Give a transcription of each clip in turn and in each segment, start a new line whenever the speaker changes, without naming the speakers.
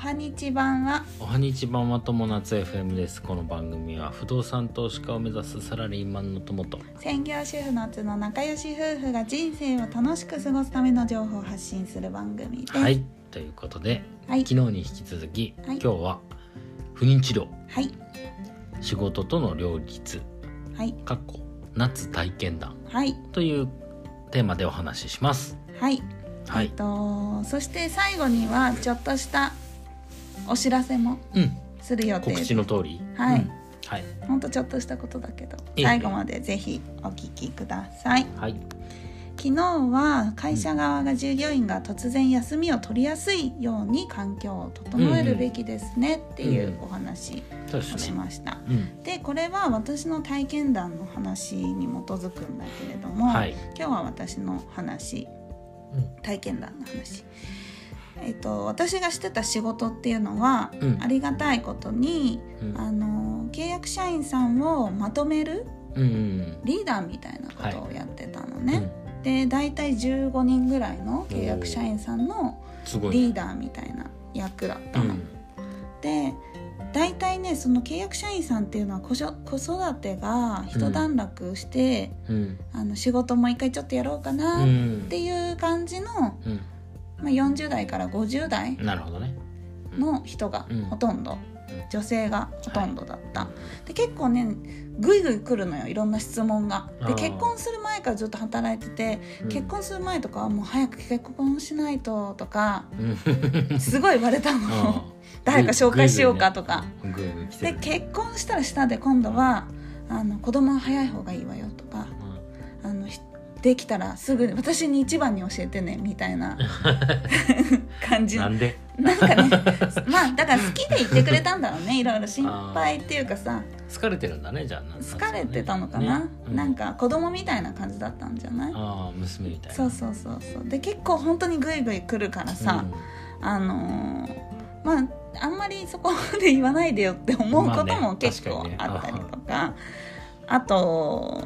はにち版は。
おはにちばんは友達 FM です。この番組は不動産投資家を目指すサラリーマンの友と
専業主婦のつの仲良し夫婦が人生を楽しく過ごすための情報を発信する番組です。
はいということで、
はい。
昨日に引き続き、
はい。
今日は不妊治療。
はい。
仕事との両立。
はい。
かっこ夏体験談。
はい。
というテーマでお話しします。
はい。えっ
はい
とそして最後にはちょっとしたお知らせも
うん。
する予定
告知の通り？
はい。
うん。はい。
ほんとちょっとしたことだけど
ええ。
最後までぜひお聞きください。
はい。
昨日は会社側が従業員が突然休みを取りやすいように環境を整えるべきですねっていうお話をしました。
うん。
でこれは私の体験談の話に基づくんだけれども、
はい。
今日は私の話。
うん。
体験談の話。えっと、私がしてた仕事っていうのは、
うん。
ありがたいことに
うん。
あの契約社員さんをまとめる
うんうん
リーダーみたいなことをやってたの
うん。
ね。で大体15人ぐらいの契約社員さんのリーダーみたいな役だったの。
うん。
で大体ねその契約社員さんっていうのは子育てが一段落して、
うん。
あの仕事もう一回ちょっとやろうか
う
なっ
ん
ていう感じの、
うん
まあ、40代から50代
なるほどね。
の人が
うん。
ほとんど、
うん
女性がほとんどだった、で結構ねぐいぐい来るのよいろんな質問が。で結婚する前からずっと働いてて、
うん。
結婚する前とかはもう早く結婚しないととか
うん。
すごい言われた
あ
の誰か紹介しようかとか。
ーぐいぐい来て
で結婚したらしたで今度はあの子供は早い方がいいわよとかできたらすぐ私に一番に教えてねみたいな。感 じ
なんで？
なんかねまあだから好きで言ってくれたんだろうね いろいろ心配っていうかさ。
疲れてるんだねじゃあ。な
好かれてたのかな、
ね。う
なんか子供みたいな感じだったんじゃない？
ああ娘みたいな。
そうそうそうそう。で結構本当にグイグイ来るからさ、あのーまああんまりそこまで言わないでよって思うこと
まあね
も結構あったりとか、あと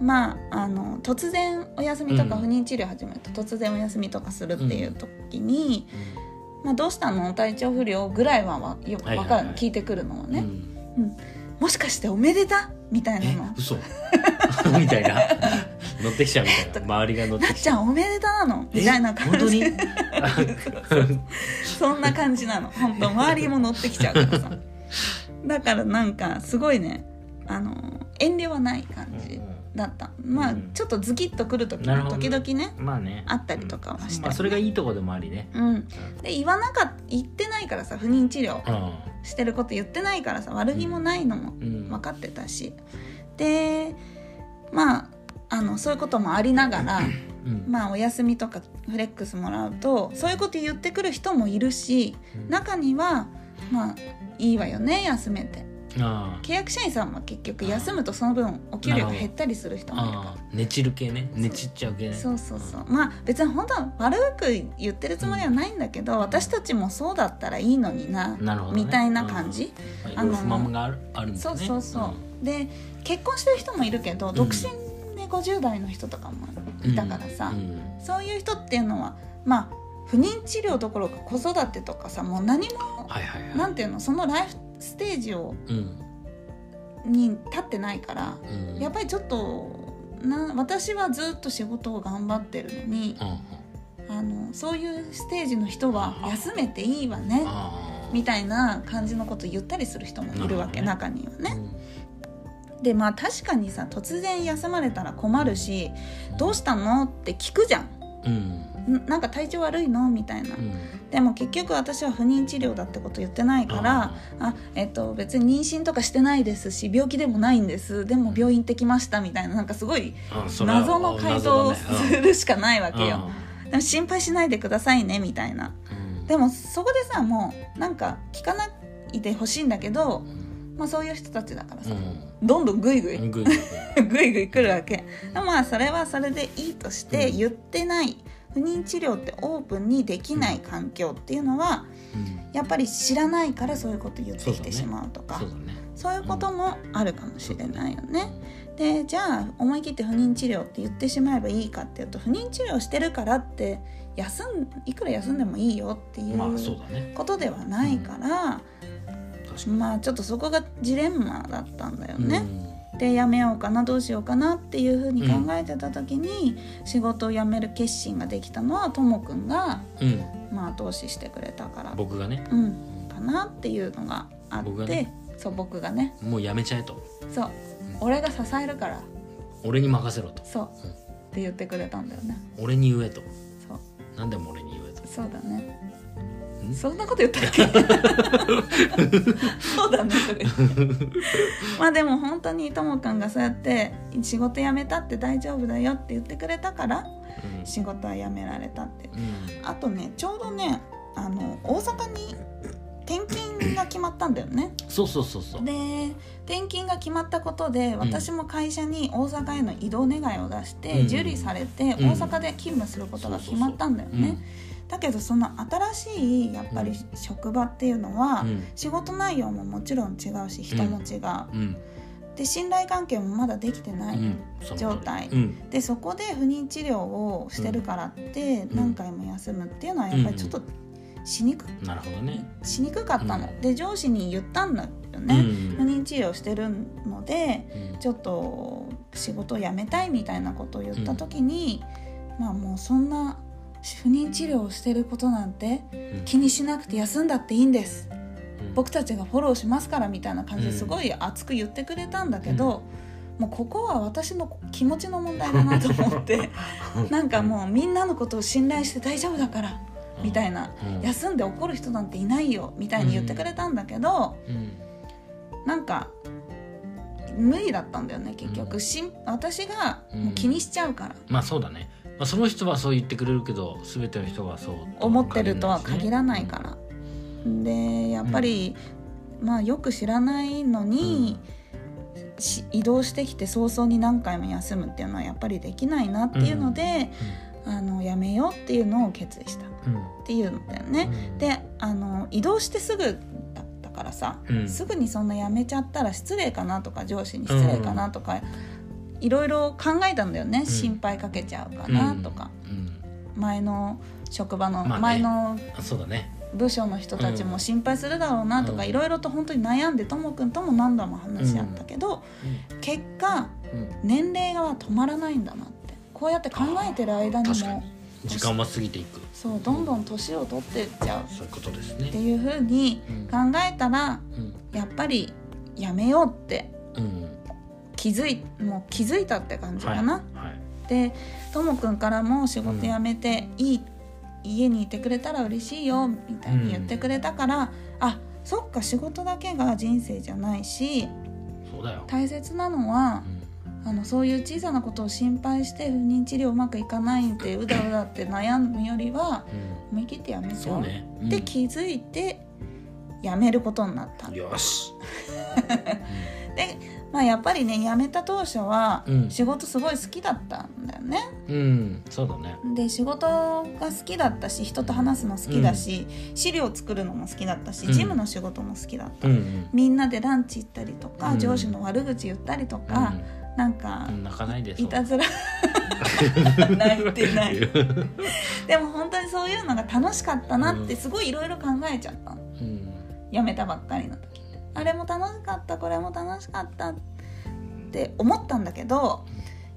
まああの突然お休みとか
うん。
不妊治療始めると突然お休みとかするっていう時に「まあ、どうしたの？体調不良?」ぐらいはわよく分かる、聞いてくるのは
うん。
ね、うん。もしかしておめでた？みたいな
え？
の
嘘。みたいな。乗ってきちゃうみたいな。周りが乗って
なっ
きちゃう。
ちゃんおめでたなのみたいな感じ。
え本当に？
そんな感じなの。本当周りも乗ってきちゃうからさ。だからなんかすごいね。あの遠慮はない感じだった。まあ
うん
ちょっとズキッとくる時も
なるほど
時々ね
まあね。
あったりとかはして
まあそれがいいとこでもありね。
うん。で言わなかっ言ってないからさ不妊治療
うん。
してること言ってないからさ悪気もないのも
うん。
分かってたし。でまああのそういうこともありながら
うん。
まあお休みとかフレックスもらうとそういうこと言ってくる人もいるし中にはまあいいわよね休めて。
あ
契約社員さんは結局休むとその分お給料が減ったりする人
あ
もいるか
ああ寝散る系ね。寝散っちゃう系ね。
らそうそうそう。まあ別に本当は悪く言ってるつもりはないんだけど私たちもそうだったらいいのにな
なるほどね。
みたいな感じ、
うん。まあいろいろ不満があるあるんだ
そうそうそう、で結婚してる人もいるけど、
ん。
独身で50代の人とかもいたからさ、
うん。
そういう人っていうのはまあ不妊治療どころか子育てとかさもう何も
はいはいはい。
なんていうのそのライフステージを
うん。
に立ってないから
うん。
やっぱりちょっとな私はずっと仕事を頑張ってるのに
うんうん。
あのそういうステージの人は休めていいわねみたいな感じのこと言ったりする人もいるわけ、
な
中にはね。
うん。
でまあ確かにさ突然休まれたら困るし「どうしたの?」って聞くじゃん。なんか体調悪いの？みたいな。
う。ん。
でも結局私は不妊治療だってこと言ってないからあ、えっと、別に妊娠とかしてないですし病気でもないんです。でも病院行ってきましたみたいな。なんかすごい謎の回答をするしかないわけよ。
う
でも心配しないでくださいねみたいな。
んうん。
でもそこでさもうなんか聞かないでほしいんだけど、まあ、そういう人たちだからさ、どんどんグイグイ。
うんぐいぐい
グイグイ来るわけ。まあそれはそれでいいとして
うん。
言ってない。不妊治療ってオープンにできない環境っていうのは
うん。
やっぱり知らないからそういうこと言ってきてしまうとか。
そうだね。
そういうこともあるかもしれないよね。でじゃあ思い切って不妊治療って言ってしまえばいいかっていうと不妊治療してるからって休んいくら休んでもいいよっていうことではないから、
確かに
まあちょっとそこがジレンマだったんだよね。
うん。
で辞めようかなどうしようかなっていうふうに考えてた時に、仕事を辞める決心ができたのはともくんが、
うん。
まあ、後押ししてくれたから、
僕がね。
うん、かなっていうのがあって、
僕がね。
そう僕がね。
もうやめちゃえと。
そう、俺が支えるから。
俺に任せろと。
そう、って言ってくれたんだよね。
俺に言えと。
そう。
何でも俺に言えと。
そうだね。
ん
そんなこと言ったっけ？そうだねまあでも本当にともくんがそうやって仕事辞めたって大丈夫だよって言ってくれたから
うん。
仕事は辞められたって。
うん。
あとねちょうどねあの大阪に転勤が決まったんだよね。
そうそうそうそう。
で転勤が決まったことで私も会社に大阪への移動願いを出して、
うん。
受理されて
うん。
大阪で勤務することが決まったんだよね、だけどその新しいやっぱり職場っていうのは、
うん。
仕事内容ももちろん違うし人も違う、
うん。
で信頼関係もまだできてない、状態。
うん。
でそこで不妊治療をしてるからって
ん。
何回も休むっていうのはやっぱりちょっとしにく,、
なるほどね。
しにくかったの、
うん。
で上司に言ったんだよ
う
ね、
ん。
不妊治療してるので
うん。
ちょっと仕事を辞めたいみたいなことを言った時に、まあもうそんな不妊治療をしてることなんて
うん。
気にしなくて休んだっていいんです。
うん。
僕たちがフォローしますからみたいな感じで
うん。
すごい熱く言ってくれたんだけど、もうここは私の気持ちの問題だなと思ってなんかもうみんなのことを信頼して大丈夫だからみたいな、
うん。
休んで怒る人なんていないよみたいに言ってくれたんだけど、
うん。
なんか無理だったんだよね結局、
うん。
しん私がもう気にしちゃうから、
まあそうだね、まあ、その人はそう言ってくれるけど全ての人がそうと
思ってるとは限らないから。ら。でやっぱり、まあよく知らないのに、し移動してきて早々に何回も休むっていうのはやっぱりできないなっていうので、あのやめようっていうのを決意したっ
うんうん
ていうん。だよね。であの移動してすぐだったからさ、
うん。
すぐにそんなやめちゃったら失礼かなとか上司に失礼かなとか、いろいろ考えたんだよね、
ん。
心配かけちゃうかなとか、
うん。
前の職場の、
まあね。
前の
あそうだね。
部署の人たちも心配するだろうなとか、
うん。
いろいろと本当に悩んでともくんとも何度も話し合ったけど、結果
うん。
年齢が止まらないんだなって。こうやって考えてる間にも
時間は過ぎていく。
そうどんどん年を取ってっちゃう。
そういうことですね。
っていうふうに
うん。
考えたら
うん。
やっぱりやめようって
うん
気づいもう気づいたって感じかな。
はい。はい。
でともくんからも仕事辞めていい、家にいてくれたら嬉しいよみたいに言ってくれたから、あそっか仕事だけが人生じゃないし
そうだよ。
大切なのは
う、ん。
あのそういう小さなことを心配して不妊治療うまくいかないってうだうだって悩むよりは思い切ってやめちゃおう
そうね。うん。
で気づいてやめることになった。
よし
で、まあ、やっぱりね辞めた当初は
うん。
仕事すごい好きだったんだよね。
うん。そうだね。
で仕事が好きだったし人と話すの好きだし、資料作るのも好きだったし
うん。
事務の仕事も好きだった、
うんうん。
みんなでランチ行ったりとか、
うん。
上司の悪口言ったりとか、なんか
う、ん泣かないで
いたずら。泣いてない。でも本当にそういうのが楽しかったなってすごいいろいろ考えちゃったの。
うん。
辞めたばっかりの時あれも楽しかったこれも楽しかったって思ったんだけど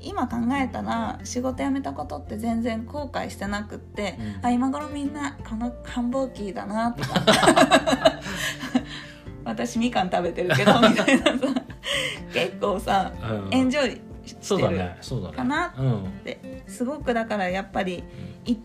今考えたら仕事辞めたことって全然後悔してなくって、
うん。
あ今頃みんなこの繁忙期だなとか。私みかん食べてるけどみたいなさ。結構さ
うん。
エンジョイしてるかな
うん
って。すごくだからやっぱりい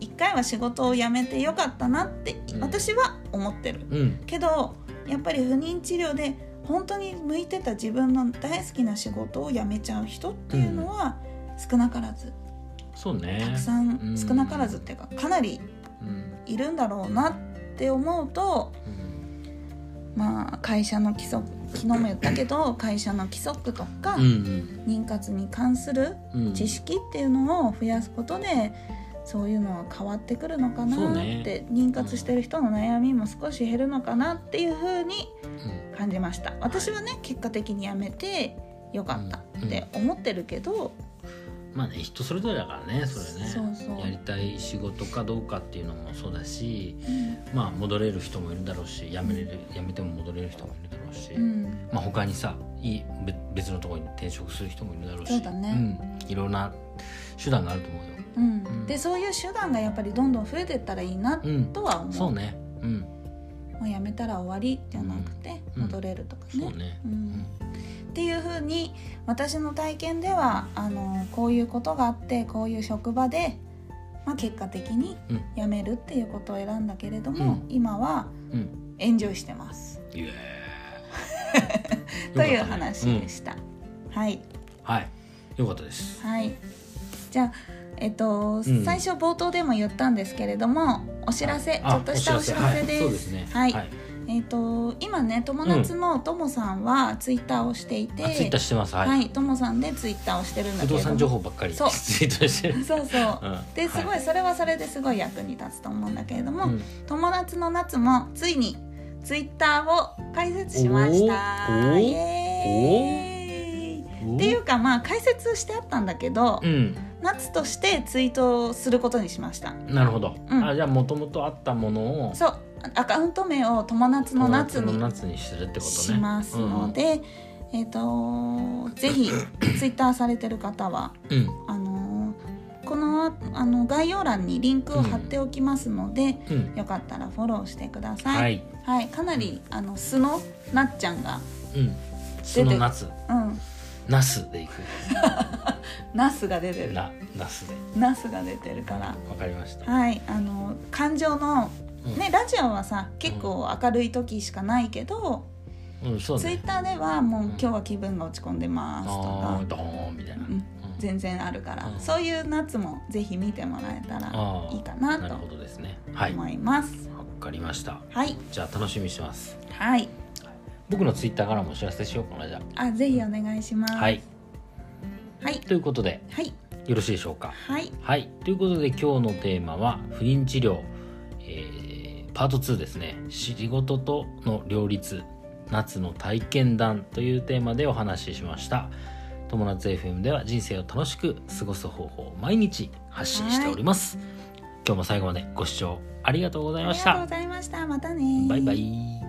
一回は仕事を辞めてよかったなって
うん。
私は思ってる。
うん。
けどやっぱり不妊治療で本当に向いてた自分の大好きな仕事を辞めちゃう人っていうのは少なからず、
そうね。
たくさん
うん。
少なからずっていうかかなり
うん。
いるんだろうなって思うと
うん。
まあ会社の規則昨日も言ったけど 会社の規則とか、
うん
妊活に関する
うん
知識っていうのを増やすことでそういうのは変わってくるのかなっ
ね。
て、妊活してる人の悩みも少し減るのかなっていうふうに
うん。
感じました。私はね結果的にやめてよかったって思ってるけど、
まあね人それぞれだからねそれね。やりたい仕事かどうかっていうのもそうだし
うん。
まあ戻れる人もいるだろうし辞めれる辞めても戻れる人もいるだろうし、
うん。
まあ他にさいいべ別のところに転職する人もいるだろうし
そうだね。
うん、いろんな手段があると思うよ
うん。
うん
でそういう手段がやっぱりどんどん増えてったらいいな
うん。
とは思う,、
そうね。うん。
もうやめたら終わりじゃなくて
うん。
戻れるとかね。
そうね。
うん。っていうふうに私の体験ではあのこういうことがあってこういう職場で、まあ、結果的に
うん。
辞めるっていうことを選んだけれども、
うん。
今は
うん。
エンジョイしてます。
イエー。イ
という話でした。はい。
うんはい。よかったです。
はいじゃあえっと、
ん。
最初冒頭でも言ったんですけれどもお知らせ、
あ
ちょっとしたお知らせ。
はい。
です。
そうですね。
はい。
はい。
えっと今ね友達のともさんはツイッターをしていて、
あツイッターしてます。はい、
はい。ともさんでツイッターをしてるんだけれども。
不動産情報ばっかり。ツイ
そう
ートしてる。
そうそう。
うん。
ですごい、
は
それはそれですごい役に立つと思うんだけれども、
うん。
友達の夏もついにツイッターを開設しました。イエーイ。っていうかまあ解説してあったんだけど、
うん
夏としてツイートをすることにしました。
なるほど、
うん。
あじゃあもともとあったものを
そう。アカウント名を友達の夏に
の夏にするってことね。
しますので、えっ、とぜひツイッターされてる方は
うん。うん
あのーこのあの概要欄にリンクを貼っておきますので、
うん。
よかったらフォローしてくださ。
はい。い
はい、かなりあの素のなっちゃんが、
うん。その夏。
うん、
ナスでいく
ナスが出てる。
なナスで。
ナスが出てるから。
わかりました。
はい、あの感情の
うん。
ねラジオはさ結構明るい時しかないけど、
うん。ね。
ツイッターではもう、
うん
今日は気分が落ち込んでますと
あ
か
ー、ドーンみたいな、
うん。
うん。
全然あるから、
うん。
そういう夏もぜひ見てもらえたらいいかなと
なるほどですね。はい。わ
思います。
かりました。
はい、
じゃあ楽しみにしてます。
はい、
僕のツイッターからもお知らせしようかなじゃ
あ。ぜひお願いします。
あはい
はい、
ということで
はい、
よろしいでしょうか？
はい、
はい。ということで今日のテーマは不妊治療、えーパート2ですね。仕事との両立夏の体験談というテーマでお話ししました。友達 FM では人生を楽しく過ごす方法を毎日発信しております、今日も最後までご視聴ありがとうございました。
ありがとうございました。またね。
バイバイ